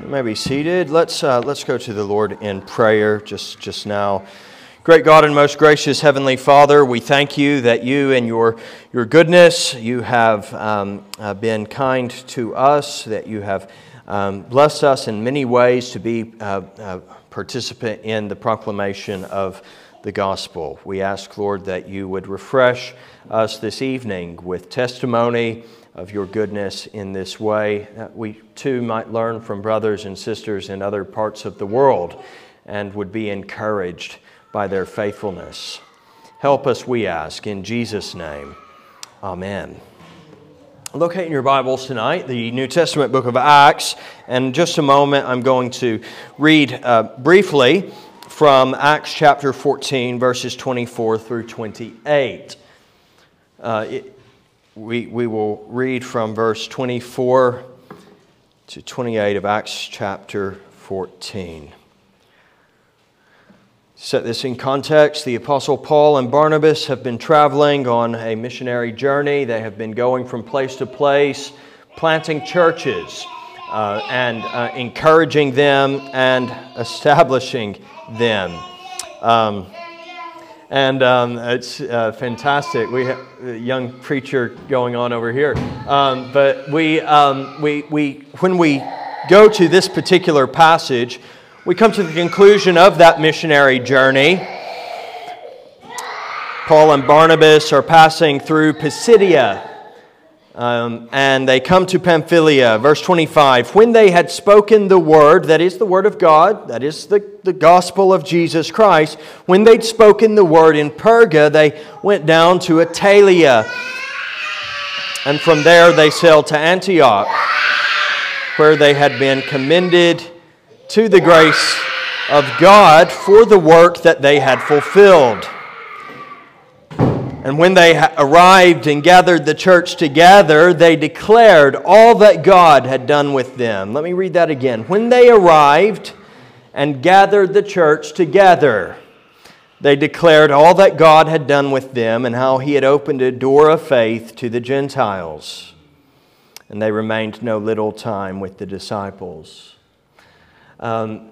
You may be seated. Let's, uh, let's go to the Lord in prayer just, just now. Great God and most gracious Heavenly Father, we thank you that you and your, your goodness, you have um, uh, been kind to us, that you have um, blessed us in many ways to be uh, a participant in the proclamation of the gospel. We ask, Lord, that you would refresh us this evening with testimony of your goodness in this way, that we too might learn from brothers and sisters in other parts of the world and would be encouraged by their faithfulness. Help us, we ask, in Jesus' name. Amen. Locate in your Bibles tonight the New Testament book of Acts, and in just a moment I'm going to read uh, briefly from Acts chapter 14, verses 24 through 28. Uh, it, we, we will read from verse 24 to 28 of Acts chapter 14. Set this in context. The Apostle Paul and Barnabas have been traveling on a missionary journey. They have been going from place to place, planting churches uh, and uh, encouraging them and establishing them. Um, and um, it's uh, fantastic. We have a young preacher going on over here. Um, but we, um, we, we, when we go to this particular passage, we come to the conclusion of that missionary journey. Paul and Barnabas are passing through Pisidia. Um, and they come to Pamphylia, verse 25. When they had spoken the word, that is the word of God, that is the, the gospel of Jesus Christ, when they'd spoken the word in Perga, they went down to Attalia. And from there they sailed to Antioch, where they had been commended to the grace of God for the work that they had fulfilled. And when they arrived and gathered the church together, they declared all that God had done with them. Let me read that again. When they arrived and gathered the church together, they declared all that God had done with them and how he had opened a door of faith to the Gentiles. And they remained no little time with the disciples. Um,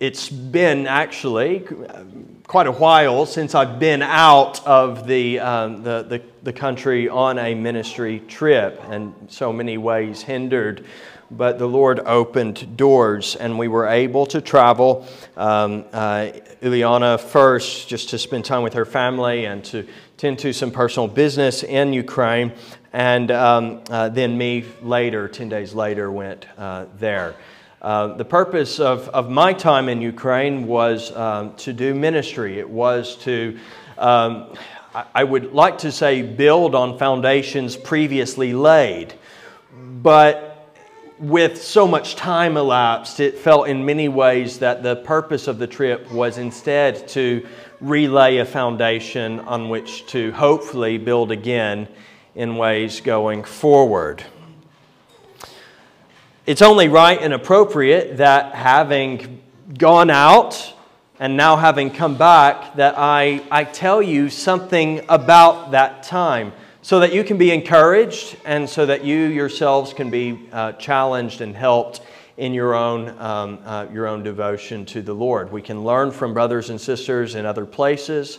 it's been actually quite a while since I've been out of the, um, the, the, the, country on a ministry trip, and so many ways hindered. But the Lord opened doors, and we were able to travel. Um, uh, Ileana first, just to spend time with her family and to tend to some personal business in Ukraine, and um, uh, then me later, 10 days later, went uh, there. Uh, the purpose of, of my time in Ukraine was um, to do ministry. It was to, um, I, I would like to say, build on foundations previously laid. But with so much time elapsed, it felt in many ways that the purpose of the trip was instead to relay a foundation on which to hopefully build again in ways going forward it's only right and appropriate that having gone out and now having come back, that I, I tell you something about that time so that you can be encouraged and so that you yourselves can be uh, challenged and helped in your own, um, uh, your own devotion to the Lord. We can learn from brothers and sisters in other places.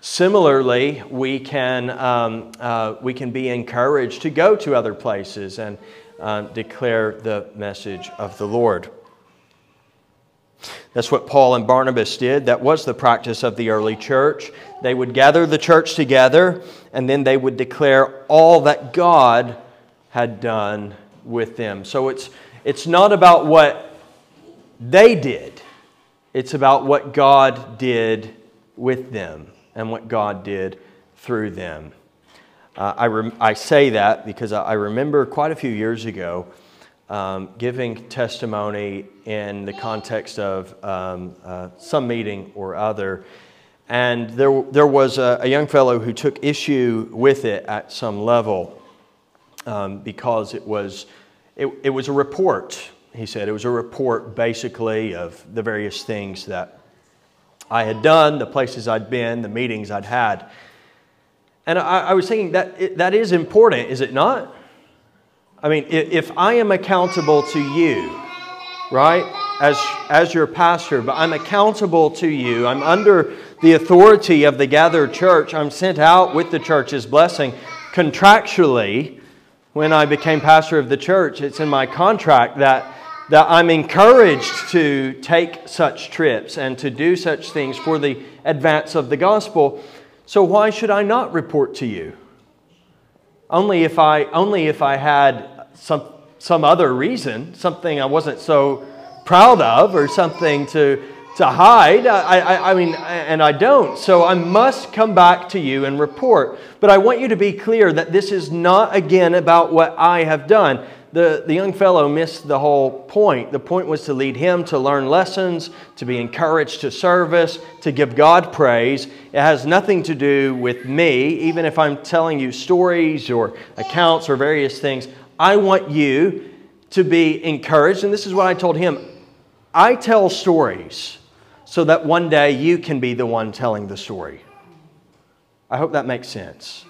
Similarly, we can, um, uh, we can be encouraged to go to other places and, uh, declare the message of the Lord. That's what Paul and Barnabas did. That was the practice of the early church. They would gather the church together and then they would declare all that God had done with them. So it's, it's not about what they did, it's about what God did with them and what God did through them. Uh, I, I say that because I remember quite a few years ago um, giving testimony in the context of um, uh, some meeting or other. And there, there was a, a, young fellow who took issue with it at some level um, because it was, it, it was a report, he said. It was a report basically of the various things that I had done, the places I'd been, the meetings I'd had. And I, I was thinking that that is important, is it not? I mean, if I am accountable to you, right? As, as your pastor, but I'm accountable to you. I'm under the authority of the gathered church. I'm sent out with the church's blessing. Contractually, when I became pastor of the church, it's in my contract that, that I'm encouraged to take such trips and to do such things for the advance of the gospel. So why should I not report to you? Only if I, only if I had some, some other reason, something I wasn't so proud of or something to, to hide. I, I, I, mean, and I don't. So I must come back to you and report. But I want you to be clear that this is not, again, about what I have done. The, the young fellow missed the whole point. The point was to lead him to learn lessons, to be encouraged to service, to give God praise. It has nothing to do with me, even if I'm telling you stories or accounts or various things. I want you to be encouraged. And this is what I told him I tell stories so that one day you can be the one telling the story. I hope that makes sense.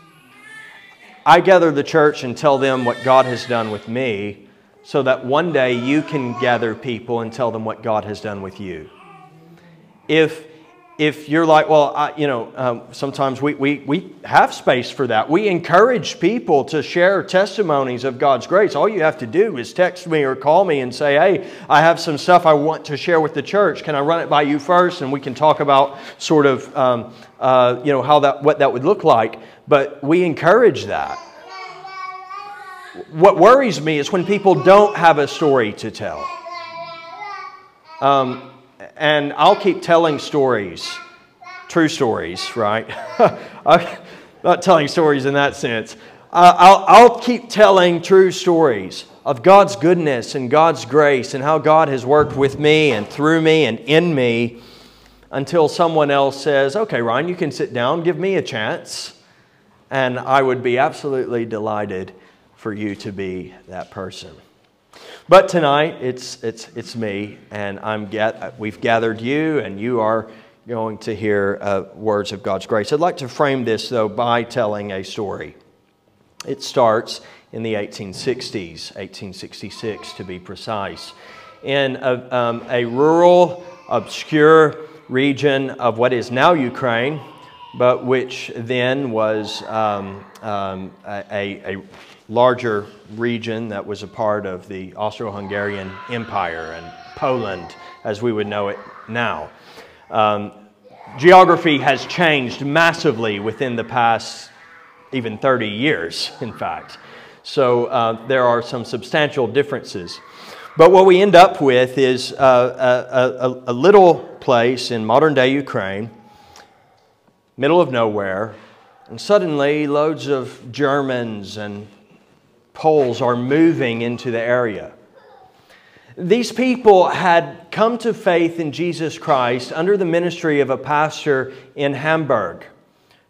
I gather the church and tell them what God has done with me so that one day you can gather people and tell them what God has done with you. If if you're like, well, I, you know, um, sometimes we, we, we have space for that. We encourage people to share testimonies of God's grace. All you have to do is text me or call me and say, hey, I have some stuff I want to share with the church. Can I run it by you first? And we can talk about sort of, um, uh, you know, how that, what that would look like. But we encourage that. What worries me is when people don't have a story to tell. Um, and I'll keep telling stories, true stories, right? I'm not telling stories in that sense. Uh, I'll, I'll keep telling true stories of God's goodness and God's grace and how God has worked with me and through me and in me until someone else says, Okay, Ryan, you can sit down, give me a chance. And I would be absolutely delighted for you to be that person. But tonight, it's, it's, it's me, and I'm get, we've gathered you, and you are going to hear uh, words of God's grace. I'd like to frame this, though, by telling a story. It starts in the 1860s, 1866 to be precise, in a, um, a rural, obscure region of what is now Ukraine, but which then was um, um, a, a, larger region that was a part of the Austro Hungarian Empire and Poland as we would know it now. Um, geography has changed massively within the past even 30 years, in fact. So uh, there are some substantial differences. But what we end up with is uh, a, a, a little place in modern day Ukraine, middle of nowhere, and suddenly loads of Germans and Poles are moving into the area. These people had come to faith in Jesus Christ under the ministry of a pastor in Hamburg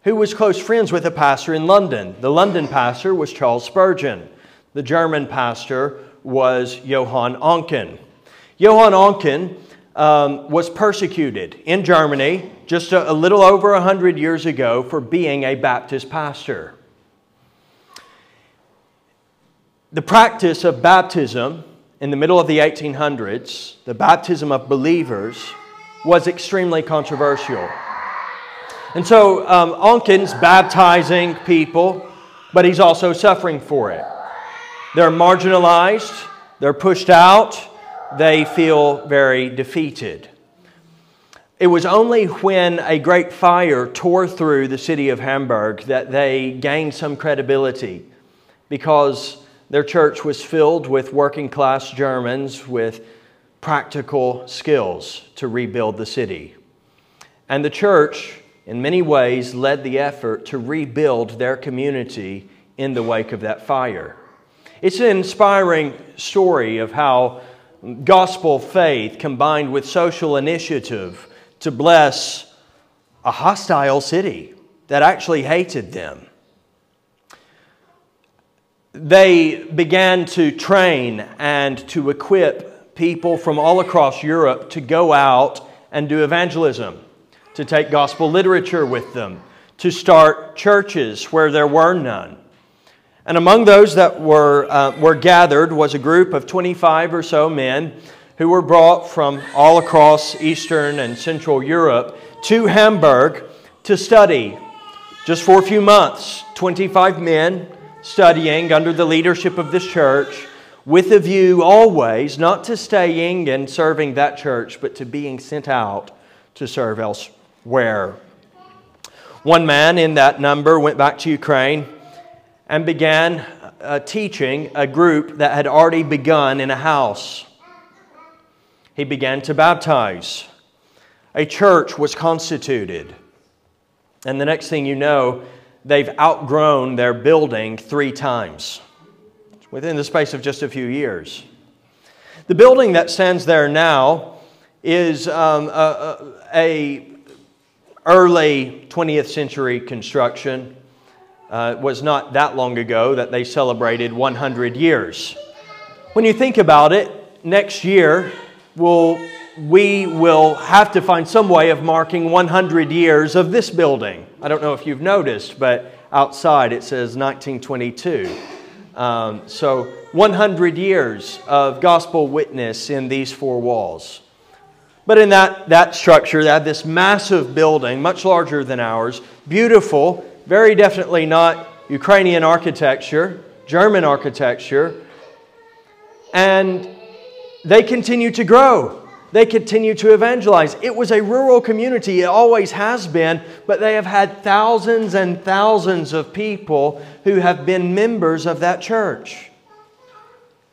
who was close friends with a pastor in London. The London pastor was Charles Spurgeon. The German pastor was Johann Oncken. Johann Oncken um, was persecuted in Germany just a, a little over 100 years ago for being a Baptist pastor. The practice of baptism in the middle of the 1800s, the baptism of believers, was extremely controversial. And so um, Oncken's baptizing people, but he's also suffering for it. They're marginalized, they're pushed out, they feel very defeated. It was only when a great fire tore through the city of Hamburg that they gained some credibility because their church was filled with working class Germans with practical skills to rebuild the city. And the church, in many ways, led the effort to rebuild their community in the wake of that fire. It's an inspiring story of how gospel faith combined with social initiative to bless a hostile city that actually hated them they began to train and to equip people from all across Europe to go out and do evangelism, to take gospel literature with them, to start churches where there were none. And among those that were, uh, were gathered was a group of 25 or so men who were brought from all across Eastern and Central Europe to Hamburg to study. Just for a few months, 25 men studying under the leadership of this church with a view always not to staying and serving that church, but to being sent out to serve elsewhere. One man in that number went back to Ukraine and began uh, teaching a group that had already begun in a house. He began to baptize. A church was constituted. And the next thing you know, they've outgrown their building three times within the space of just a few years. The building that stands there now is um, a, a, early 20th century construction. Uh, was not that long ago that they celebrated 100 years. When you think about it, next year we'll, we will have to find some way of marking 100 years of this building. I don't know if you've noticed, but outside it says 1922. Um, so 100 years of gospel witness in these four walls. But in that, that structure, they this massive building, much larger than ours, beautiful, very definitely not Ukrainian architecture, German architecture. And they continue to grow. They continue to evangelize. It was a rural community, it always has been, but they have had thousands and thousands of people who have been members of that church.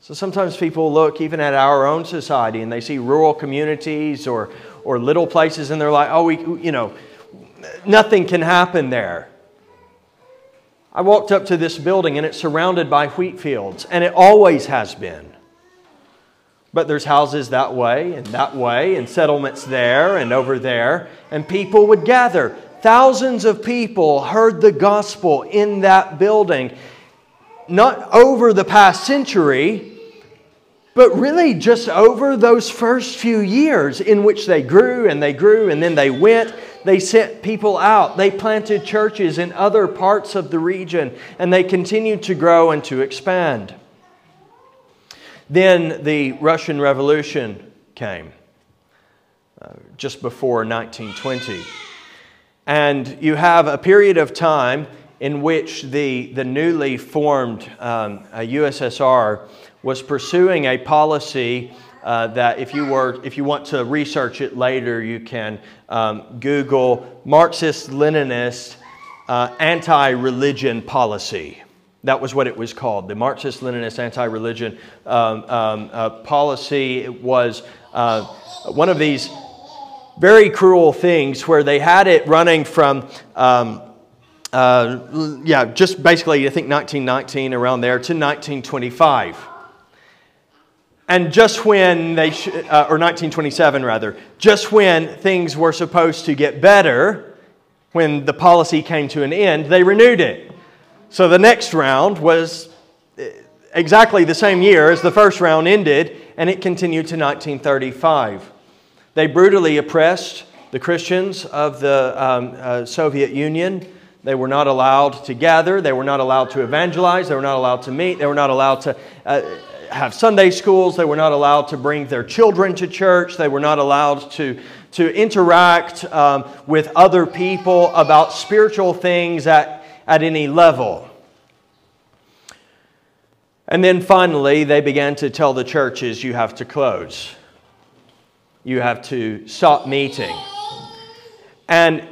So sometimes people look even at our own society and they see rural communities or, or little places and they're like, oh, we, you know, nothing can happen there. I walked up to this building and it's surrounded by wheat fields, and it always has been. But there's houses that way and that way, and settlements there and over there, and people would gather. Thousands of people heard the gospel in that building, not over the past century, but really just over those first few years in which they grew and they grew and then they went. They sent people out. They planted churches in other parts of the region and they continued to grow and to expand. Then the Russian Revolution came uh, just before 1920. And you have a period of time in which the, the newly formed um, USSR was pursuing a policy uh, that if you, were, if you want to research it later, you can um, Google Marxist Leninist uh, anti religion policy. That was what it was called, the Marxist Leninist anti religion um, um, uh, policy. It was uh, one of these very cruel things where they had it running from. Um, uh, yeah, just basically, I think 1919 around there to 1925. And just when they, sh- uh, or 1927 rather, just when things were supposed to get better, when the policy came to an end, they renewed it. So the next round was eh, exactly the same year as the first round ended, and it continued to 1935. They brutally oppressed the Christians of the um, uh, Soviet Union. They were not allowed to gather. They were not allowed to evangelize. They were not allowed to meet. They were not allowed to uh, have Sunday schools. They were not allowed to bring their children to church. They were not allowed to, to interact um, with other people about spiritual things at at any level. And then finally, they began to tell the churches, you have to close. You have to stop meeting. And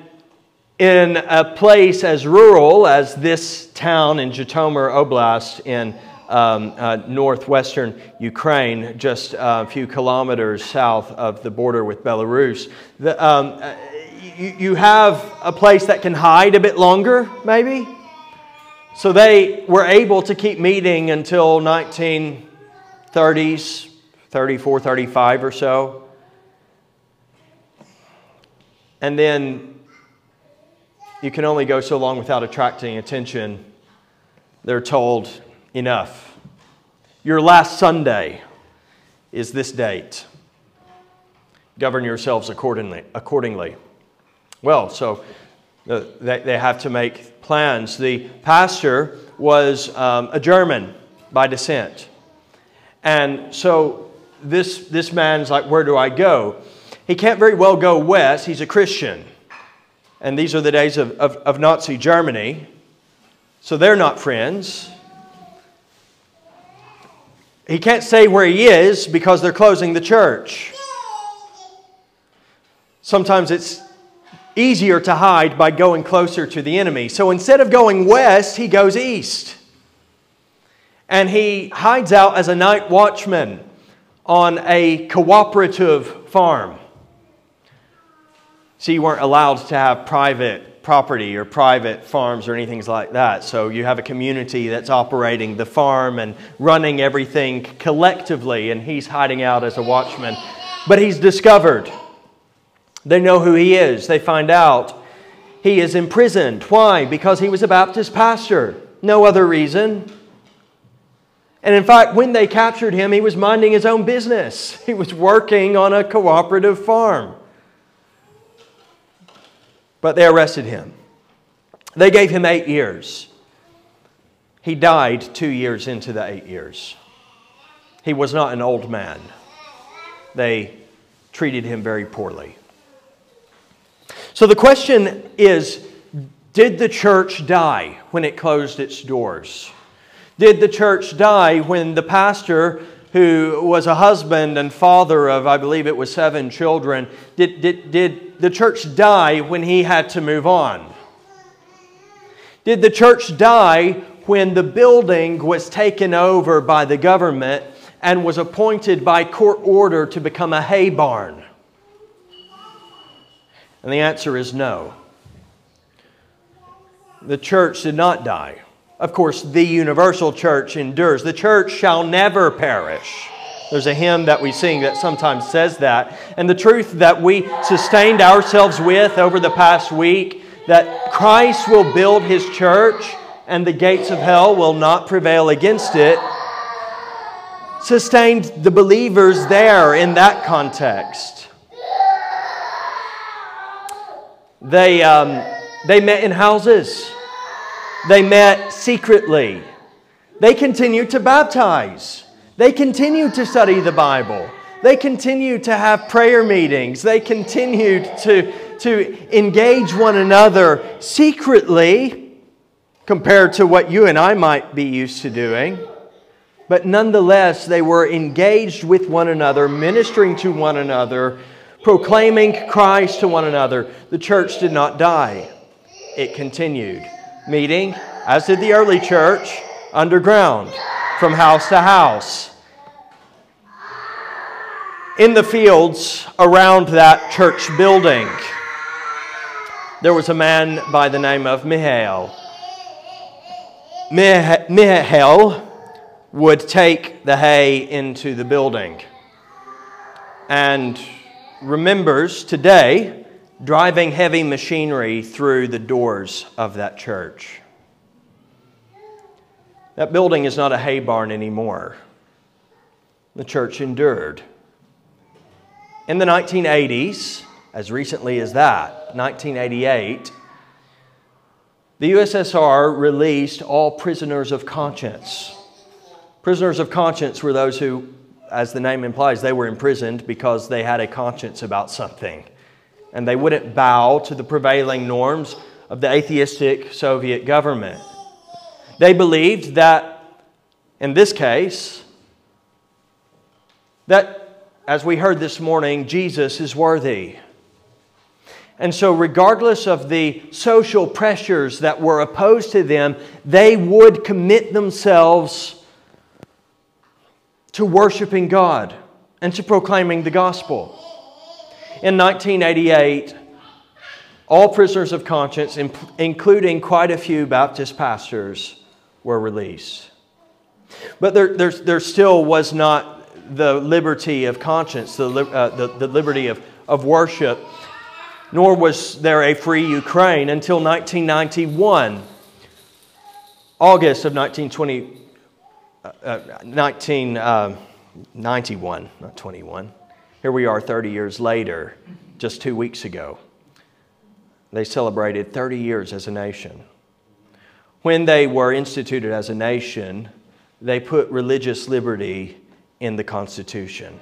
in a place as rural as this town in Zhytomyr Oblast in um, uh, northwestern Ukraine, just a few kilometers south of the border with Belarus, the, um, you, you have a place that can hide a bit longer, maybe. So they were able to keep meeting until 1930s, 34, 35 or so. And then you can only go so long without attracting attention. They're told, enough. Your last Sunday is this date. Govern yourselves accordingly. accordingly. Well, so uh, they, they have to make plans. The pastor was um, a German by descent. And so this, this man's like, Where do I go? He can't very well go west. He's a Christian. And these are the days of, of, of Nazi Germany. So they're not friends. He can't say where he is because they're closing the church. Sometimes it's easier to hide by going closer to the enemy. So instead of going west, he goes east. And he hides out as a night watchman on a cooperative farm. See, you weren't allowed to have private property or private farms or anything like that. So you have a community that's operating the farm and running everything collectively, and he's hiding out as a watchman. But he's discovered. They know who he is. They find out he is imprisoned. Why? Because he was a Baptist pastor. No other reason. And in fact, when they captured him, he was minding his own business. He was working on a cooperative farm. But they arrested him. They gave him eight years. He died two years into the eight years. He was not an old man. They treated him very poorly. So the question is Did the church die when it closed its doors? Did the church die when the pastor, who was a husband and father of, I believe it was seven children, did, did, did the church die when he had to move on? Did the church die when the building was taken over by the government and was appointed by court order to become a hay barn? And the answer is no. The church did not die. Of course, the universal church endures. The church shall never perish. There's a hymn that we sing that sometimes says that. And the truth that we sustained ourselves with over the past week that Christ will build his church and the gates of hell will not prevail against it sustained the believers there in that context. They, um, they met in houses, they met secretly. They continued to baptize, they continued to study the Bible, they continued to have prayer meetings, they continued to, to engage one another secretly compared to what you and I might be used to doing. But nonetheless, they were engaged with one another, ministering to one another, proclaiming Christ to one another. The church did not die, it continued, meeting, as did the early church, underground, from house to house. In the fields around that church building, there was a man by the name of Mihail. Mihail would take the hay into the building. And remembers today driving heavy machinery through the doors of that church. That building is not a hay barn anymore. The church endured. In the 1980s, as recently as that, 1988, the USSR released all prisoners of conscience. Prisoners of conscience were those who as the name implies, they were imprisoned because they had a conscience about something. And they wouldn't bow to the prevailing norms of the atheistic Soviet government. They believed that, in this case, that, as we heard this morning, Jesus is worthy. And so, regardless of the social pressures that were opposed to them, they would commit themselves to worshiping God and to proclaiming the gospel. In 1988, all prisoners of conscience, including quite a few Baptist pastors, were released. But there, there, there still was not the liberty of conscience, the, uh, the, the liberty of, of worship, nor was there a free Ukraine until 1991. August of 1920, 1991, uh, not 21. Here we are 30 years later, just two weeks ago. They celebrated 30 years as a nation. When they were instituted as a nation, they put religious liberty in the Constitution.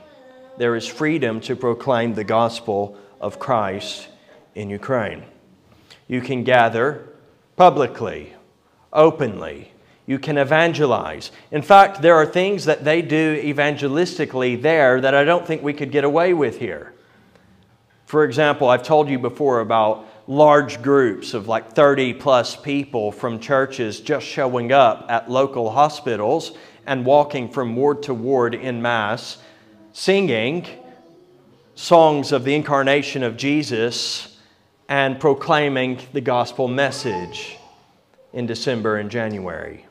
there is freedom to proclaim the gospel of Christ in Ukraine. You can gather publicly, openly. You can evangelize. In fact, there are things that they do evangelistically there that I don't think we could get away with here. For example, I've told you before about large groups of like 30 plus people from churches just showing up at local hospitals and walking from ward to ward in Mass, singing songs of the incarnation of Jesus and proclaiming the gospel message in December and January.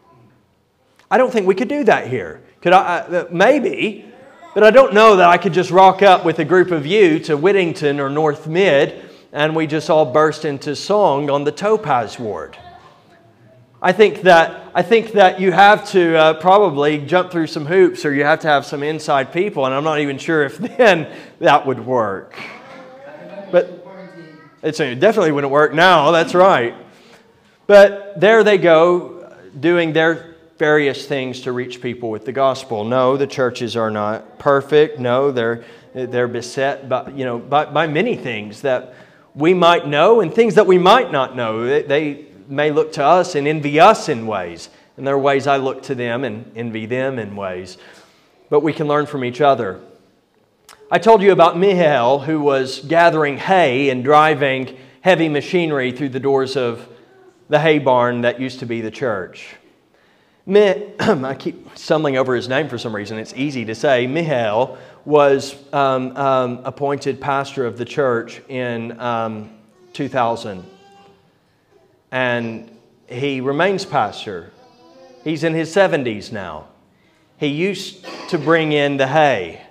I don't think we could do that here. Could I? Maybe, but I don't know that I could just rock up with a group of you to Whittington or North Mid and we just all burst into song on the Topaz Ward. I think that, I think that you have to uh, probably jump through some hoops or you have to have some inside people, and I'm not even sure if then that would work. But it definitely wouldn't work now, that's right. But there they go, doing their various things to reach people with the gospel. No, the churches are not perfect. No, they're, they're beset by, you know, by, by many things that we might know and things that we might not know. They may look to us and envy us in ways. And there are ways I look to them and envy them in ways. But we can learn from each other. I told you about Mihail, who was gathering hay and driving heavy machinery through the doors of the hay barn that used to be the church. I keep stumbling over his name for some reason. It's easy to say. Mihail was um, um, appointed pastor of the church in um, 2000. And he remains pastor. He's in his 70s now. He used to bring in the hay,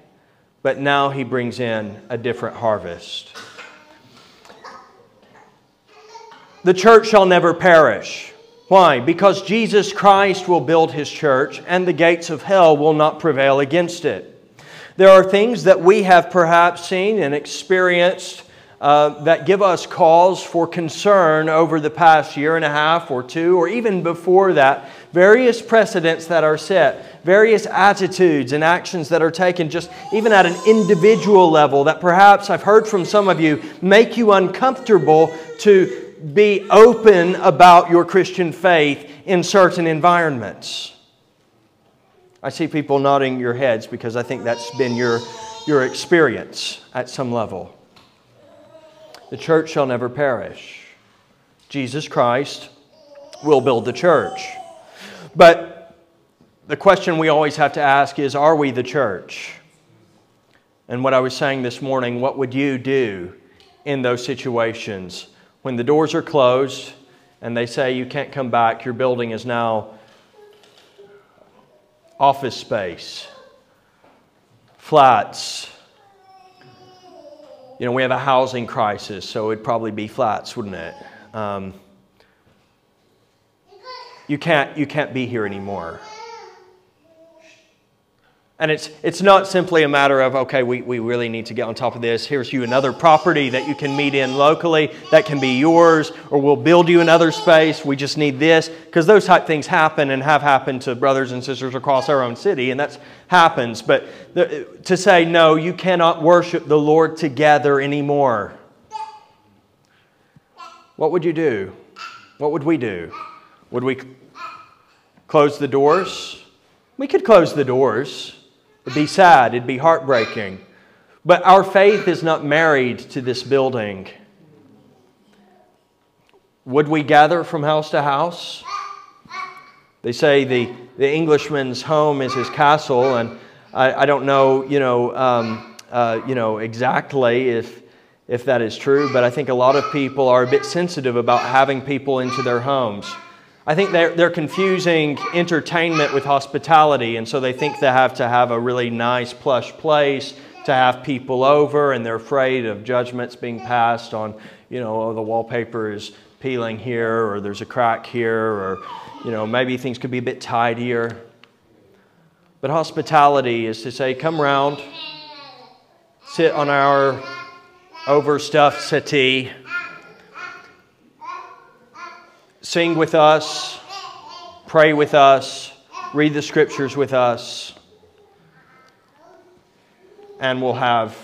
but now he brings in a different harvest. The church shall never perish. Why? Because Jesus Christ will build his church, and the gates of hell will not prevail against it. There are things that we have perhaps seen and experienced uh, that give us cause for concern over the past year and a half or two, or even before that. Various precedents that are set, various attitudes and actions that are taken, just even at an individual level, that perhaps I've heard from some of you make you uncomfortable to be open about your Christian faith in certain environments. I see people nodding your heads because I think that's been your, your experience at some level. The church shall never perish. Jesus Christ will build the church. But the question we always have to ask is are we the church? And what I was saying this morning, what would you do in those situations when the doors are closed and they say you can't come back, your building is now office space, flats. You know, we have a housing crisis, so it'd probably be flats, wouldn't it? Um, you, can't, you can't be here anymore. And it's, it's not simply a matter of, okay, we, we really need to get on top of this. Here's you another property that you can meet in locally that can be yours, or we'll build you another space. We just need this. Because those type things happen and have happened to brothers and sisters across our own city, and that happens. But the, to say, no, you cannot worship the Lord together anymore. What would you do? What would we do? Would we close the doors? We could close the doors. It'd be sad, it'd be heartbreaking. But our faith is not married to this building. Would we gather from house to house? They say the, the Englishman's home is his castle, and I, I don't know, you know, um, uh, you know exactly if, if that is true, but I think a lot of people are a bit sensitive about having people into their homes. I think they're, they're confusing entertainment with hospitality, and so they think they have to have a really nice, plush place to have people over, and they're afraid of judgments being passed on, you know, oh, the wallpaper is peeling here, or there's a crack here, or, you know, maybe things could be a bit tidier. But hospitality is to say, come round, sit on our overstuffed settee sing with us, pray with us, read the scriptures with us. and we'll have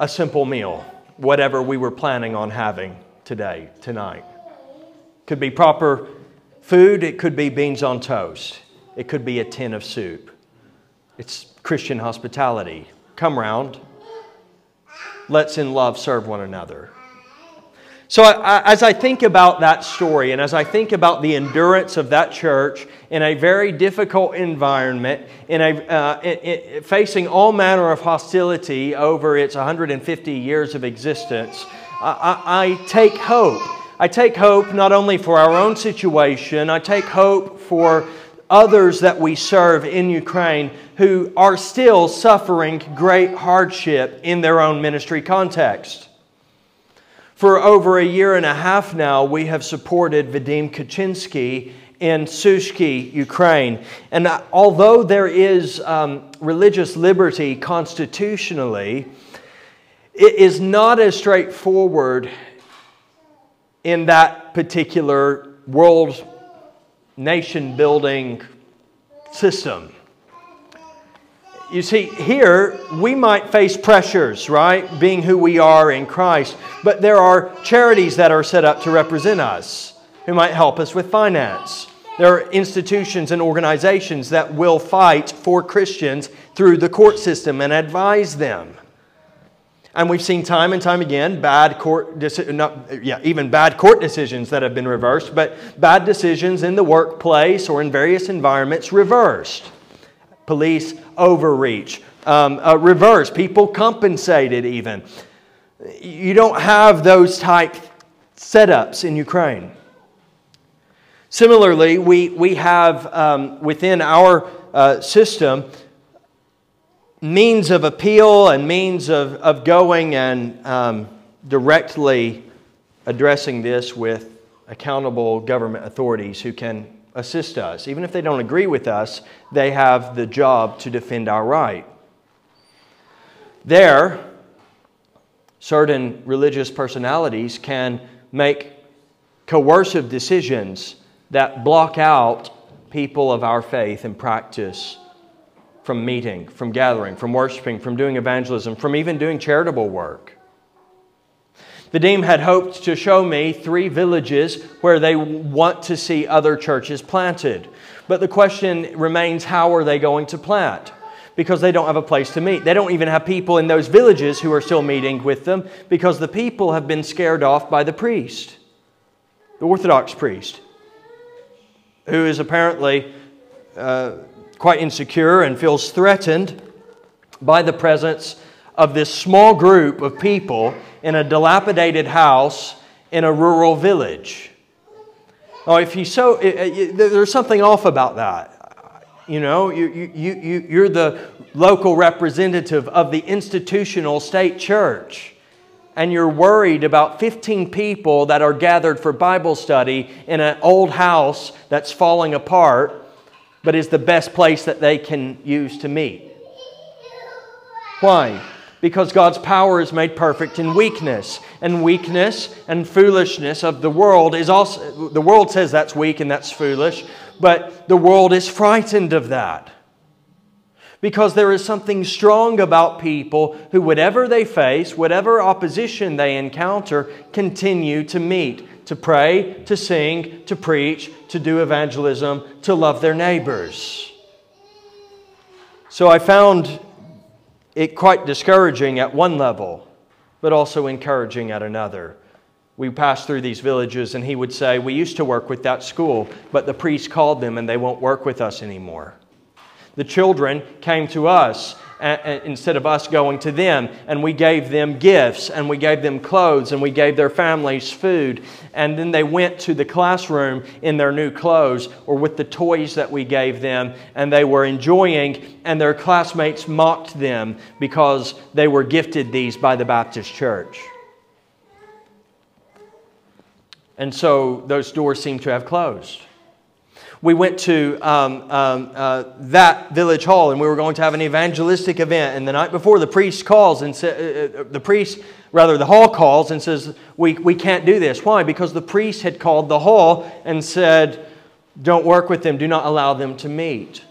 a simple meal, whatever we were planning on having today, tonight. Could be proper food, it could be beans on toast, it could be a tin of soup. It's Christian hospitality. Come round. Let's in love serve one another. So, as I think about that story and as I think about the endurance of that church in a very difficult environment, in a, uh, in, in, facing all manner of hostility over its 150 years of existence, I, I take hope. I take hope not only for our own situation, I take hope for others that we serve in Ukraine who are still suffering great hardship in their own ministry context. For over a year and a half now, we have supported Vadim Kachinsky in Sushki, Ukraine. And although there is um, religious liberty constitutionally, it is not as straightforward in that particular world nation building system. You see, here we might face pressures, right? Being who we are in Christ. But there are charities that are set up to represent us who might help us with finance. There are institutions and organizations that will fight for Christians through the court system and advise them. And we've seen time and time again bad court, not, yeah, even bad court decisions that have been reversed, but bad decisions in the workplace or in various environments reversed police overreach, um, uh, reverse, people compensated even. You don't have those type setups in Ukraine. Similarly, we, we have um, within our uh, system means of appeal and means of, of going and um, directly addressing this with accountable government authorities who can assist us. Even if they don't agree with us, they have the job to defend our right. There, certain religious personalities can make coercive decisions that block out people of our faith and practice from meeting, from gathering, from worshiping, from doing evangelism, from even doing charitable work. Vadim had hoped to show me three villages where they want to see other churches planted. But the question remains how are they going to plant? Because they don't have a place to meet. They don't even have people in those villages who are still meeting with them because the people have been scared off by the priest, the Orthodox priest, who is apparently uh, quite insecure and feels threatened by the presence of this small group of people in a dilapidated house in a rural village. Oh, if you so, it, it, there's something off about that. You know, you, you, you, you're the local representative of the institutional state church, and you're worried about 15 people that are gathered for Bible study in an old house that's falling apart, but is the best place that they can use to meet. Why? Because God's power is made perfect in weakness. And weakness and foolishness of the world is also, the world says that's weak and that's foolish, but the world is frightened of that. Because there is something strong about people who, whatever they face, whatever opposition they encounter, continue to meet, to pray, to sing, to preach, to do evangelism, to love their neighbors. So I found it quite discouraging at one level, but also encouraging at another. We passed through these villages, and he would say, We used to work with that school, but the priest called them and they won't work with us anymore. The children came to us instead of us going to them. And we gave them gifts, and we gave them clothes, and we gave their families food. And then they went to the classroom in their new clothes or with the toys that we gave them, and they were enjoying, and their classmates mocked them because they were gifted these by the Baptist church. And so those doors seem to have closed we went to um, um, uh, that village hall and we were going to have an evangelistic event. And the night before, the priest calls and sa- uh, uh, the priest, rather, the hall calls and says, we, we can't do this. Why? Because the priest had called the hall and said, Don't work with them, do not allow them to meet.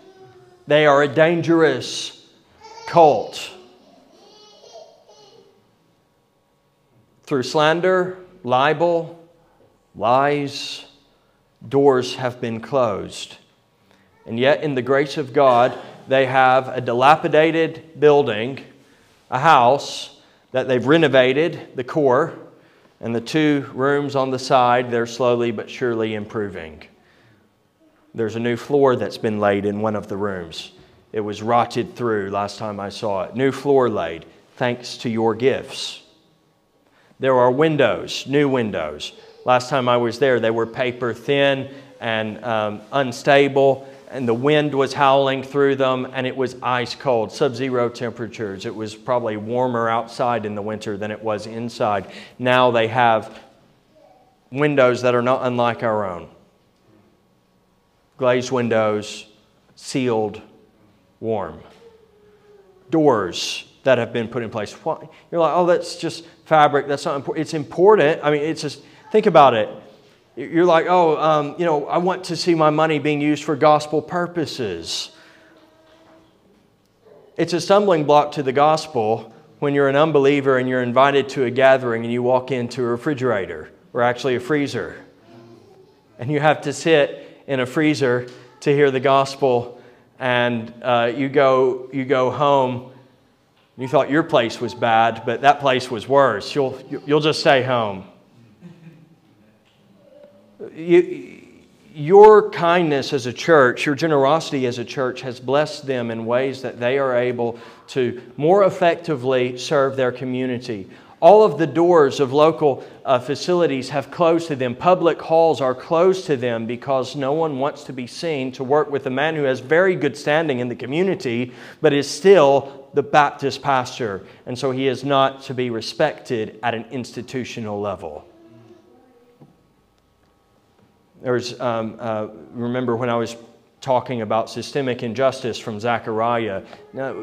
They are a dangerous cult. Through slander, libel, lies, doors have been closed. And yet, in the grace of God, they have a dilapidated building, a house that they've renovated, the core, and the two rooms on the side, they're slowly but surely improving. There's a new floor that's been laid in one of the rooms. It was rotted through last time I saw it. New floor laid, thanks to your gifts. There are windows, new windows. Last time I was there, they were paper thin and um, unstable, and the wind was howling through them, and it was ice cold, sub zero temperatures. It was probably warmer outside in the winter than it was inside. Now they have windows that are not unlike our own glazed windows, sealed, warm. Doors that have been put in place. You're like, oh, that's just fabric. That's not important. It's important. I mean, it's just, think about it. You're like, oh, um, you know, I want to see my money being used for gospel purposes. It's a stumbling block to the gospel when you're an unbeliever and you're invited to a gathering and you walk into a refrigerator or actually a freezer. And you have to sit in a freezer to hear the gospel, and uh, you, go, you go home. You thought your place was bad, but that place was worse. You'll, you'll just stay home. You, your kindness as a church, your generosity as a church has blessed them in ways that they are able to more effectively serve their community. All of the doors of local uh, facilities have closed to them. Public halls are closed to them because no one wants to be seen to work with a man who has very good standing in the community, but is still the Baptist pastor. And so he is not to be respected at an institutional level. There's, um, uh, remember when I was talking about systemic injustice from Zechariah,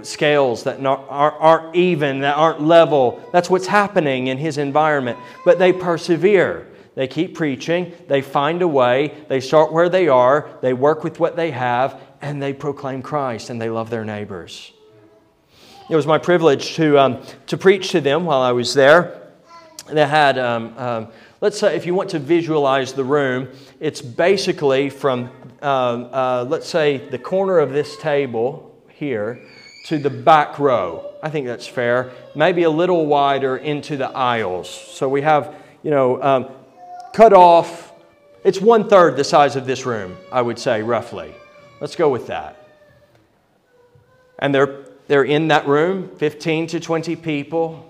scales that not, aren't even, that aren't level. That's what's happening in his environment. But they persevere. They keep preaching, they find a way, they start where they are, they work with what they have, and they proclaim Christ and they love their neighbors. It was my privilege to, um, to preach to them while I was there. They had, um, um, let's say, if you want to visualize the room, it's basically from um, uh, let's say, the corner of this table here to the back row. I think that's fair. Maybe a little wider into the aisles. So we have, you know, um, cut off. It's one third the size of this room, I would say, roughly. Let's go with that. And they're, they're in that room, 15 to 20 people.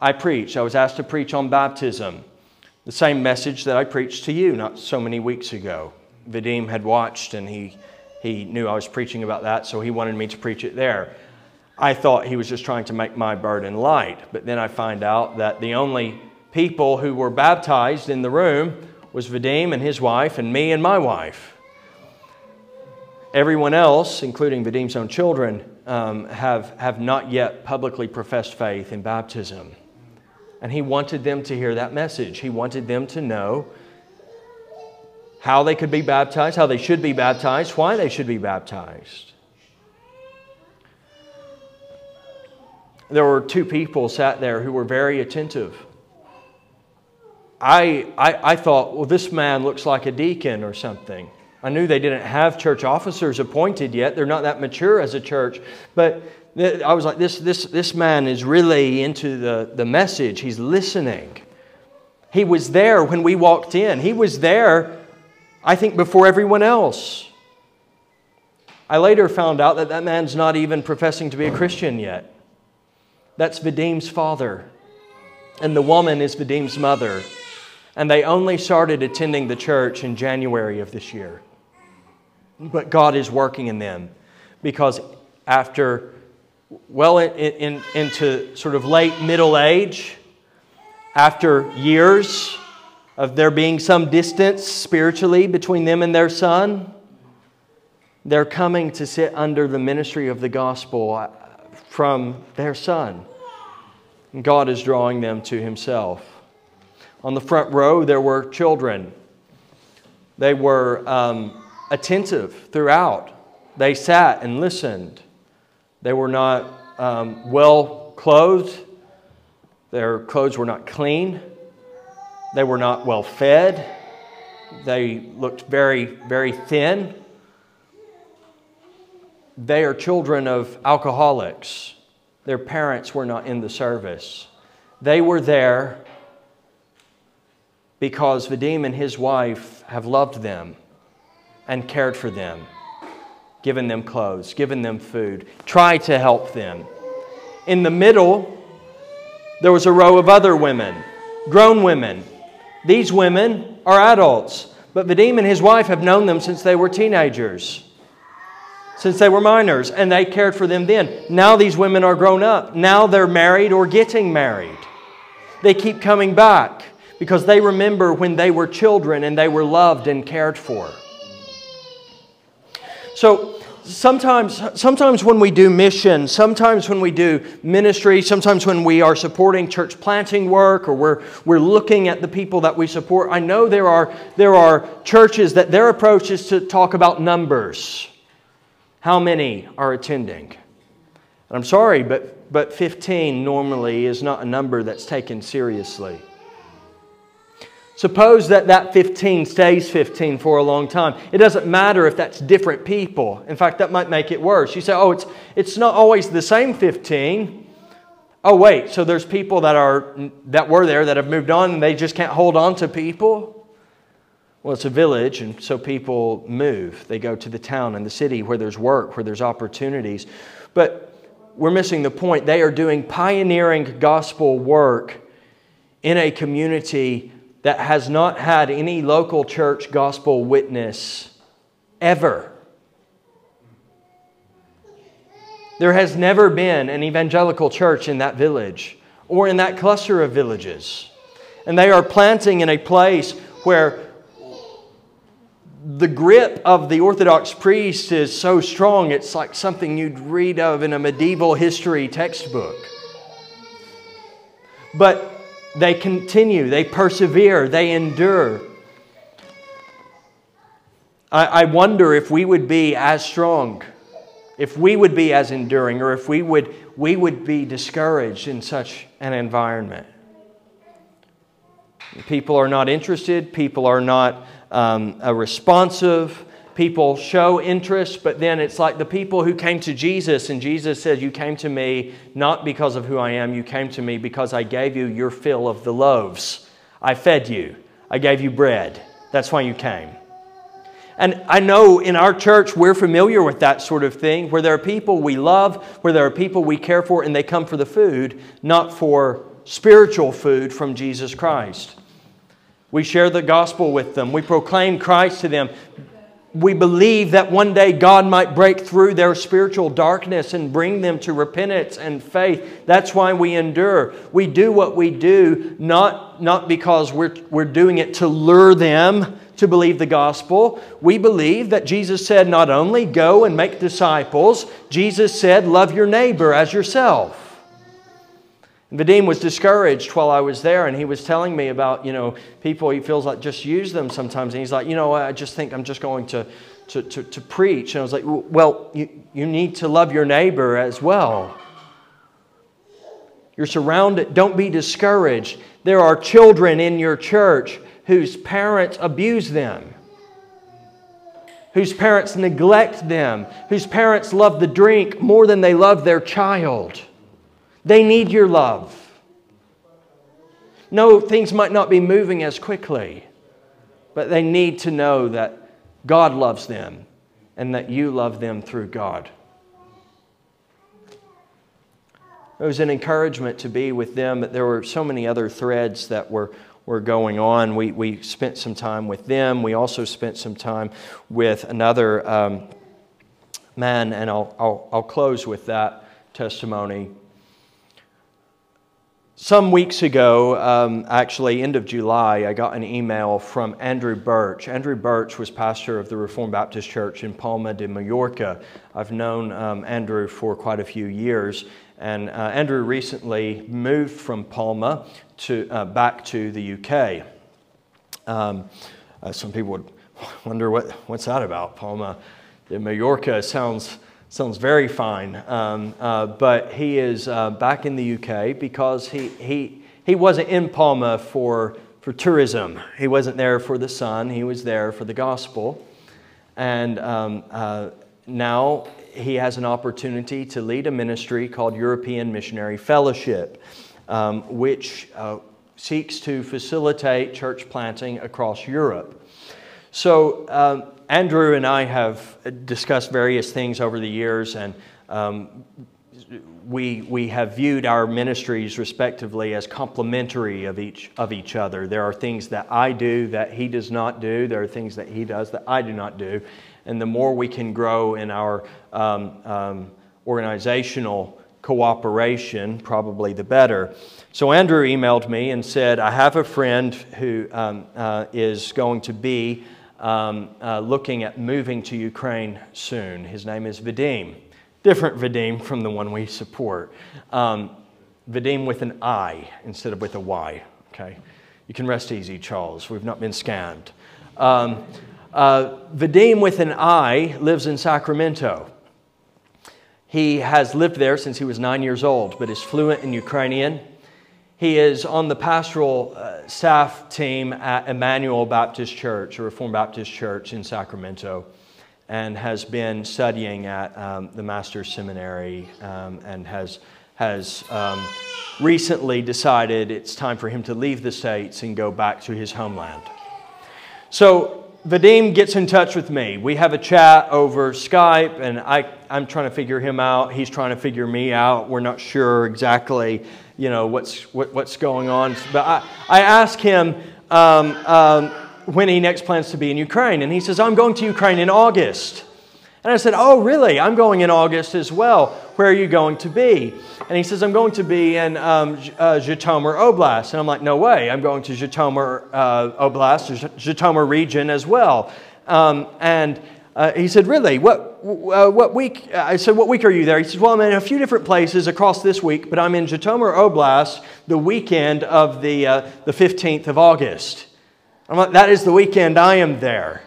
I preach. I was asked to preach on baptism, the same message that I preached to you not so many weeks ago. Vadim had watched and he, he knew I was preaching about that, so he wanted me to preach it there. I thought he was just trying to make my burden light, but then I find out that the only people who were baptized in the room was Vadim and his wife and me and my wife. Everyone else, including Vadim's own children, um, have, have not yet publicly professed faith in baptism. And he wanted them to hear that message. He wanted them to know how they could be baptized, how they should be baptized, why they should be baptized. There were two people sat there who were very attentive. I, I, I thought, well, this man looks like a deacon or something. I knew they didn't have church officers appointed yet. They're not that mature as a church. But I was like, this, this, this man is really into the, the message. He's listening. He was there when we walked in. He was there I think, before everyone else. I later found out that that man's not even professing to be a Christian yet. That's Vadim's father, and the woman is Vadim's mother. And they only started attending the church in January of this year. But God is working in them because after, well, in, in, into sort of late middle age, after years of there being some distance spiritually between them and their son, they're coming to sit under the ministry of the gospel uh, from their son. God is drawing them to Himself. On the front row, there were children. They were um, attentive throughout. They sat and listened. They were not um, well clothed, their clothes were not clean. They were not well fed. They looked very, very thin. They are children of alcoholics. Their parents were not in the service. They were there because Vadim and his wife have loved them and cared for them, given them clothes, given them food, tried to help them. In the middle, there was a row of other women, grown women. These women are adults, but Vadim and his wife have known them since they were teenagers, since they were minors, and they cared for them then. Now these women are grown up. Now they're married or getting married. They keep coming back because they remember when they were children and they were loved and cared for. So sometimes, sometimes when we do mission, sometimes when we do ministry, sometimes when we are supporting church planting work or we're, we're looking at the people that we support, I know there are, there are churches that their approach is to talk about numbers. How many are attending? And I'm sorry, but, but 15 normally is not a number that's taken seriously. Suppose that that 15 stays 15 for a long time. It doesn't matter if that's different people. In fact, that might make it worse. You say, oh, it's, it's not always the same 15. Oh, wait, so there's people that, are, that were there that have moved on and they just can't hold on to people? Well, it's a village, and so people move. They go to the town and the city where there's work, where there's opportunities. But we're missing the point. They are doing pioneering gospel work in a community that has not had any local church gospel witness ever. There has never been an evangelical church in that village or in that cluster of villages. And they are planting in a place where the grip of the Orthodox priest is so strong, it's like something you'd read of in a medieval history textbook. But they continue, they persevere, they endure. I, I wonder if we would be as strong, if we would be as enduring, or if we would, we would be discouraged in such an environment. People are not interested, people are not um, responsive people show interest, but then it's like the people who came to Jesus, and Jesus said, You came to me not because of who I am, you came to me because I gave you your fill of the loaves. I fed you, I gave you bread. That's why you came. And I know in our church we're familiar with that sort of thing, where there are people we love, where there are people we care for, and they come for the food, not for spiritual food from Jesus Christ. We share the gospel with them. We proclaim Christ to them we believe that one day God might break through their spiritual darkness and bring them to repentance and faith. That's why we endure. We do what we do not, not because we're, we're doing it to lure them to believe the gospel. We believe that Jesus said not only go and make disciples, Jesus said love your neighbor as yourself. Vadim was discouraged while I was there, and he was telling me about, you know, people he feels like just use them sometimes. And he's like, you know, I just think I'm just going to, to, to, to preach. And I was like, well, you, you need to love your neighbor as well. You're surrounded, don't be discouraged. There are children in your church whose parents abuse them, whose parents neglect them, whose parents love the drink more than they love their child. They need your love. No, things might not be moving as quickly, but they need to know that God loves them and that you love them through God. It was an encouragement to be with them, but there were so many other threads that were, were going on. We, we spent some time with them. We also spent some time with another um, man, and I'll, I'll, I'll close with that testimony. Some weeks ago, um, actually, end of July, I got an email from Andrew Birch. Andrew Birch was pastor of the Reformed Baptist Church in Palma de Mallorca. I've known um, Andrew for quite a few years, and uh, Andrew recently moved from Palma to, uh, back to the UK. Um, uh, some people would wonder what, what's that about? Palma de Mallorca sounds sounds very fine. Um, uh, but he is uh, back in the UK because he, he, he wasn't in Palma for, for tourism. He wasn't there for the sun, he was there for the gospel. And um, uh, now he has an opportunity to lead a ministry called European Missionary Fellowship, um, which uh, seeks to facilitate church planting across Europe. So, um, Andrew and I have discussed various things over the years, and um, we, we have viewed our ministries respectively as complementary of each, of each other. There are things that I do that he does not do, there are things that he does that I do not do. And the more we can grow in our um, um, organizational cooperation, probably the better. So Andrew emailed me and said, I have a friend who um, uh, is going to be um, uh, looking at moving to Ukraine soon. His name is Vadim. Different Vadim from the one we support. Um, Vadim with an I instead of with a Y. Okay? You can rest easy, Charles. We've not been scammed. Um, uh, Vadim with an I lives in Sacramento. He has lived there since he was nine years old, but is fluent in Ukrainian. He is on the pastoral uh, staff team at Emmanuel Baptist Church, a Reformed Baptist Church in Sacramento, and has been studying at um, the Master's Seminary um, and has, has um, recently decided it's time for him to leave the States and go back to his homeland. So Vadim gets in touch with me. We have a chat over Skype, and I, I'm trying to figure him out. He's trying to figure me out. We're not sure exactly, you know, what's, what, what's going on. But I, I ask him um, um, when he next plans to be in Ukraine, and he says, I'm going to Ukraine in August. And I said, Oh, really? I'm going in August as well. Where are you going to be? And he says, I'm going to be in um, uh, Zhytomyr Oblast. And I'm like, No way. I'm going to Zhytomyr uh, Oblast, Zhytomyr region as well. Um, and uh, he said, Really? What, uh, what week? I said, What week are you there? He says, Well, I'm in a few different places across this week, but I'm in Zhytomyr Oblast the weekend of the, uh, the 15th of August. I'm like, That is the weekend I am there.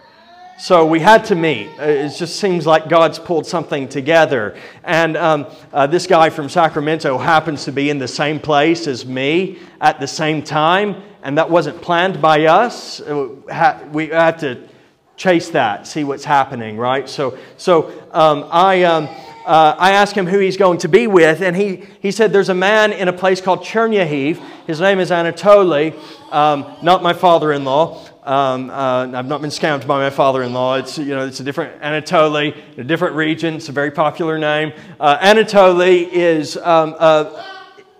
So we had to meet. Uh, it just seems like God's pulled something together. And um, uh, this guy from Sacramento happens to be in the same place as me at the same time, and that wasn't planned by us. Uh, we had to chase that, see what's happening, right? So, so um, I. Um, uh, I asked him who he's going to be with, and he, he said there's a man in a place called Chernihiv. His name is Anatoly, um, not my father in law. Um, uh, I've not been scammed by my father-in-law. It's, you know, it's a different Anatoly, a different region. It's a very popular name. Uh, Anatoly is, um, uh,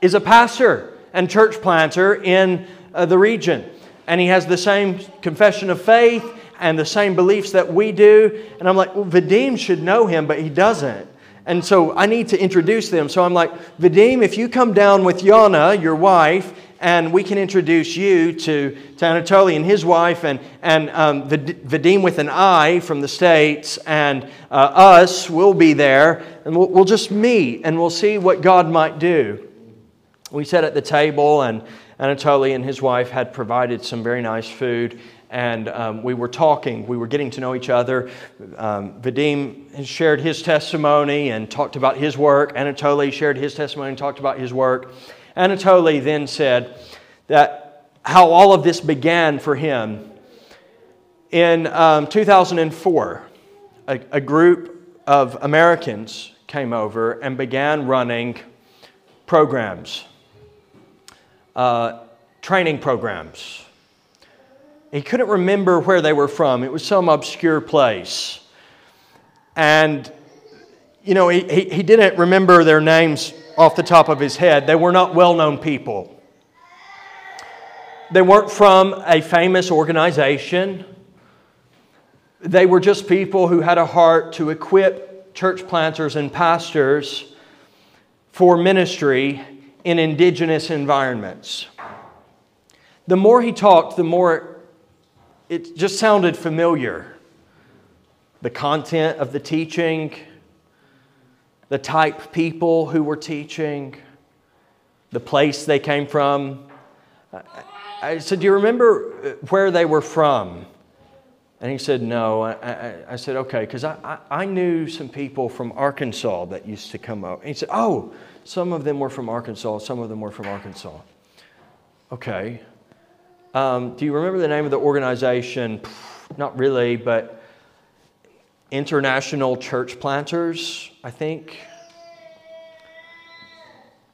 is a pastor and church planter in uh, the region. And he has the same confession of faith and the same beliefs that we do. And I'm like, well, Vadim should know him, but he doesn't. And so I need to introduce them. So I'm like, Vadim, if you come down with Yana, your wife, and we can introduce you to, to Anatoly and his wife, and, and um, Vadim with an I from the States, and uh, us will be there, and we'll, we'll just meet and we'll see what God might do. We sat at the table, and Anatoly and his wife had provided some very nice food, and um, we were talking. We were getting to know each other. Um, Vadim shared his testimony and talked about his work. Anatoly shared his testimony and talked about his work. Anatoly then said that how all of this began for him. In um, 2004, a, a group of Americans came over and began running programs, uh, training programs. He couldn't remember where they were from, it was some obscure place. And, you know, he, he, he didn't remember their names off the top of his head. They were not well known people. They weren't from a famous organization. They were just people who had a heart to equip church planters and pastors for ministry in indigenous environments. The more he talked, the more it just sounded familiar. The content of the teaching, the type people who were teaching, the place they came from. I said, Do you remember where they were from? And he said, No. I, I, I said, Okay, because I, I, I, knew some people from Arkansas that used to come up. And he said, Oh, some of them were from Arkansas, some of them were from Arkansas. Okay. Um, do you remember the name of the organization? Not really, but International Church Planters, I think.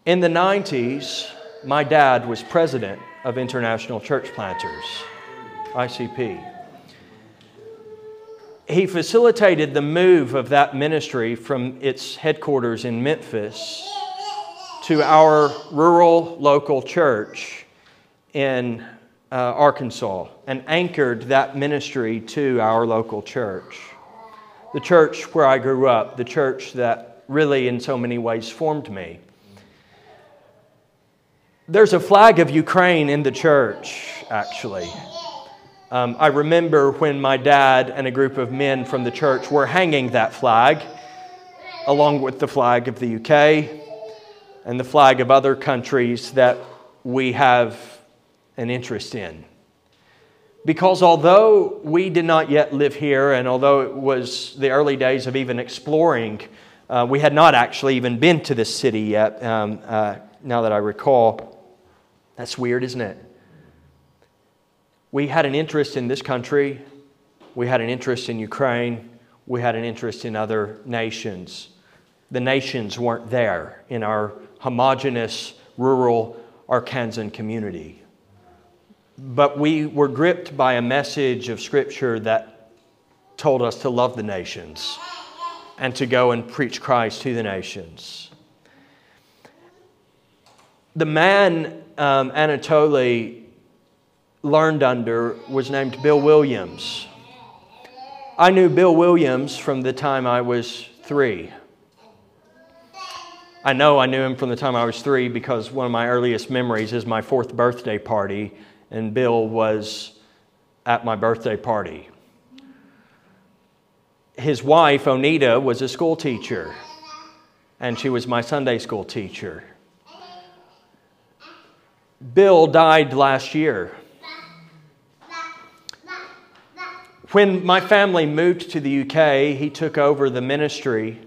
In the 90s, my dad was president of International Church Planters, ICP. He facilitated the move of that ministry from its headquarters in Memphis to our rural local church in uh, Arkansas and anchored that ministry to our local church. The church where I grew up, the church that really, in so many ways, formed me. There's a flag of Ukraine in the church, actually. Um, I remember when my dad and a group of men from the church were hanging that flag, along with the flag of the UK and the flag of other countries that we have an interest in. Because although we did not yet live here, and although it was the early days of even exploring, uh, we had not actually even been to this city yet, um, uh, now that I recall. That's weird, isn't it? We had an interest in this country, we had an interest in Ukraine, we had an interest in other nations. The nations weren't there in our homogenous rural Arkansan community. But we were gripped by a message of Scripture that told us to love the nations and to go and preach Christ to the nations. The man um, Anatoly learned under was named Bill Williams. I knew Bill Williams from the time I was three. I know I knew him from the time I was three because one of my earliest memories is my fourth birthday party, and Bill was at my birthday party. His wife, Onita, was a school teacher, and she was my Sunday school teacher. Bill died last year. When my family moved to the UK, he took over the ministry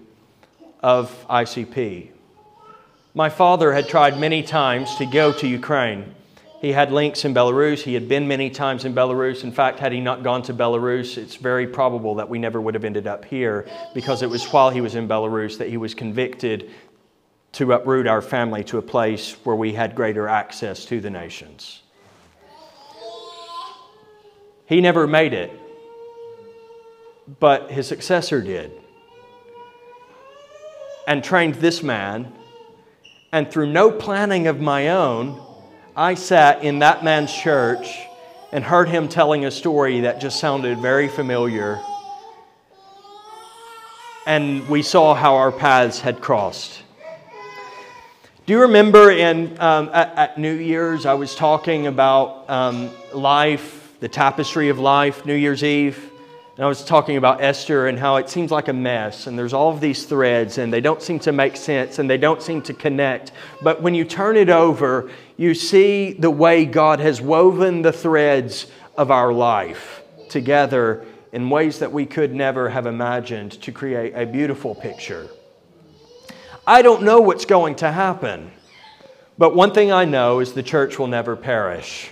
of ICP. My father had tried many times to go to Ukraine. He had links in Belarus. He had been many times in Belarus. In fact, had he not gone to Belarus, it's very probable that we never would have ended up here because it was while he was in Belarus that he was convicted to uproot our family to a place where we had greater access to the nations. He never made it, but his successor did. And trained this man, and through no planning of my own, I sat in that man's church and heard him telling a story that just sounded very familiar. And we saw how our paths had crossed. Do you remember in, um, at, at, New Year's, I was talking about um, life, the tapestry of life, New Year's Eve? And I was talking about Esther and how it seems like a mess, and there's all of these threads, and they don't seem to make sense, and they don't seem to connect. But when you turn it over, you see the way God has woven the threads of our life together in ways that we could never have imagined to create a beautiful picture. I don't know what's going to happen. But one thing I know is the church will never perish.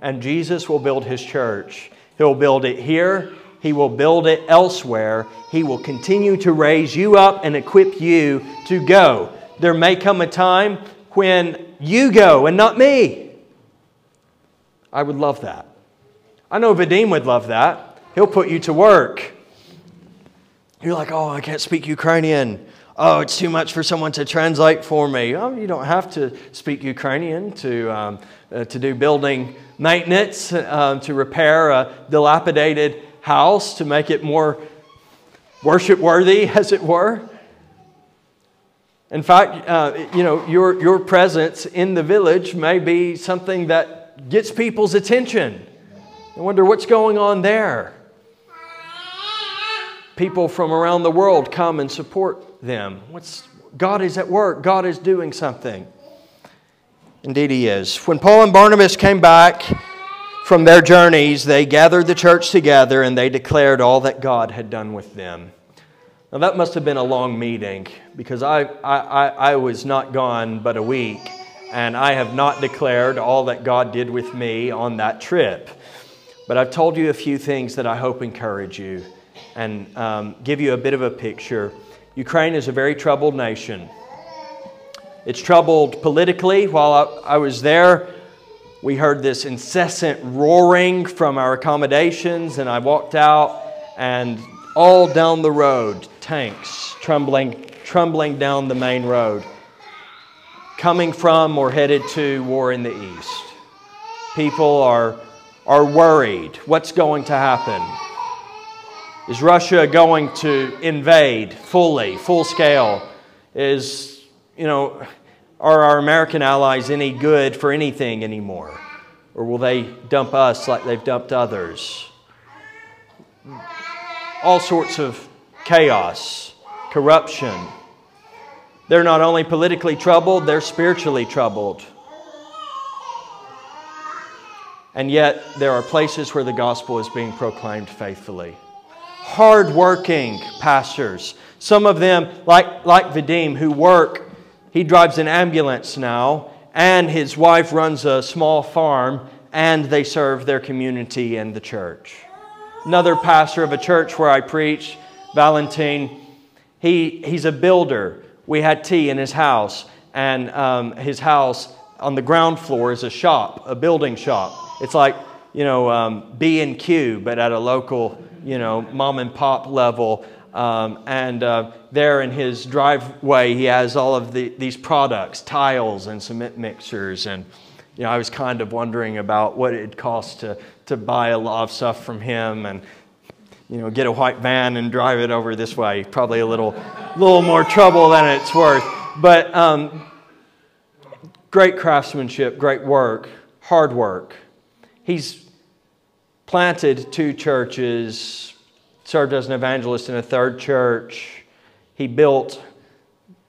And Jesus will build his church. He'll build it here, he will build it elsewhere. He will continue to raise you up and equip you to go. There may come a time when you go and not me. I would love that. I know Vadim would love that. He'll put you to work. You're like, oh, I can't speak Ukrainian oh, it's too much for someone to translate for me. Oh, you don't have to speak Ukrainian to, um, uh, to do building maintenance, uh, to repair a dilapidated house, to make it more worship worthy, as it were. In fact, uh, you know, your, your presence in the village may be something that gets people's attention. I wonder what's going on there. People from around the world come and support them. What's, God is at work, God is doing something. Indeed, He is. When Paul and Barnabas came back from their journeys, they gathered the church together and they declared all that God had done with them. Now, that must have been a long meeting because I, I, I was not gone but a week. And I have not declared all that God did with me on that trip. But I've told you a few things that I hope encourage you and um, give you a bit of a picture. Ukraine is a very troubled nation. It's troubled politically. While I, I was there, we heard this incessant roaring from our accommodations, and I walked out, and all down the road, tanks trembling, trembling down the main road, coming from or headed to war in the east. People are, are worried. What's going to happen? Is Russia going to invade fully, full scale? Is, you know, are our American allies any good for anything anymore? Or will they dump us like they've dumped others? All sorts of chaos, corruption. They're not only politically troubled, they're spiritually troubled. And yet, there are places where the gospel is being proclaimed faithfully. Hardworking pastors, some of them, like, like Vadim, who work he drives an ambulance now, and his wife runs a small farm, and they serve their community and the church. Another pastor of a church where I preach, Valentin, he, he's a builder. We had tea in his house, and um, his house on the ground floor is a shop, a building shop. It's like, you know, um, B&Q, but at a local, you know, mom and pop level. Um, and uh, there in his driveway, he has all of the, these products, tiles and cement mixers. And you know, I was kind of wondering about what it cost to, to buy a lot of stuff from him and you know, get a white van and drive it over this way. Probably a little, little more trouble than it's worth. But um, great craftsmanship, great work, hard work. He's planted two churches, served as an evangelist in a third church. He built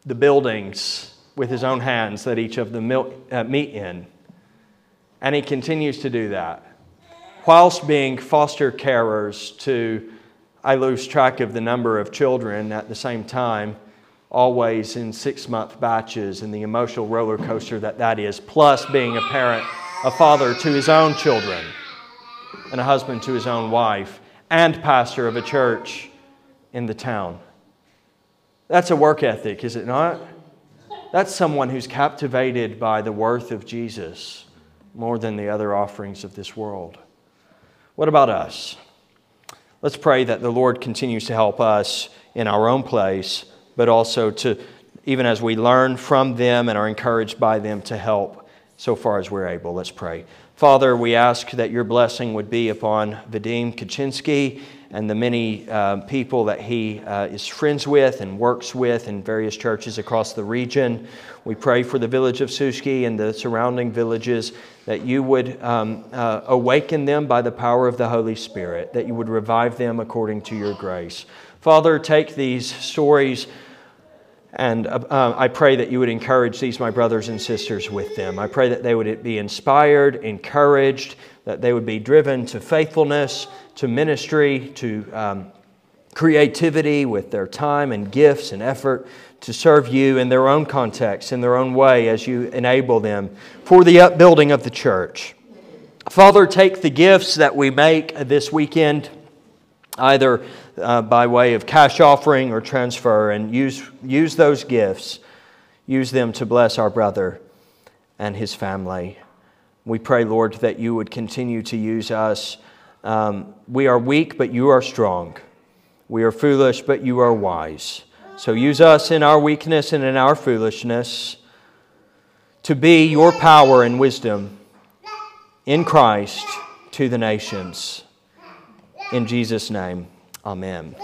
the buildings with his own hands that each of them uh, meet in. And he continues to do that. Whilst being foster carers to, I lose track of the number of children at the same time, always in six month batches, and the emotional roller coaster that that is, plus being a parent, a father to his own children, and a husband to his own wife and pastor of a church in the town. That's a work ethic, is it not? That's someone who's captivated by the worth of Jesus more than the other offerings of this world. What about us? Let's pray that the Lord continues to help us in our own place, but also to, even as we learn from them and are encouraged by them, to help so far as we're able. Let's pray. Father, we ask that your blessing would be upon Vadim Kaczynski and the many uh, people that he uh, is friends with and works with in various churches across the region. We pray for the village of Suski and the surrounding villages that you would um, uh, awaken them by the power of the Holy Spirit, that you would revive them according to your grace. Father, take these stories and uh, uh, I pray that you would encourage these, my brothers and sisters, with them. I pray that they would be inspired, encouraged, that they would be driven to faithfulness, to ministry, to um, creativity with their time and gifts and effort to serve you in their own context, in their own way, as you enable them for the upbuilding of the church. Father, take the gifts that we make this weekend either uh, by way of cash offering or transfer, and use, use those gifts, use them to bless our brother and his family. We pray, Lord, that you would continue to use us. Um, we are weak, but you are strong. We are foolish, but you are wise. So use us in our weakness and in our foolishness to be your power and wisdom in Christ to the nations. In Jesus' name, Amen.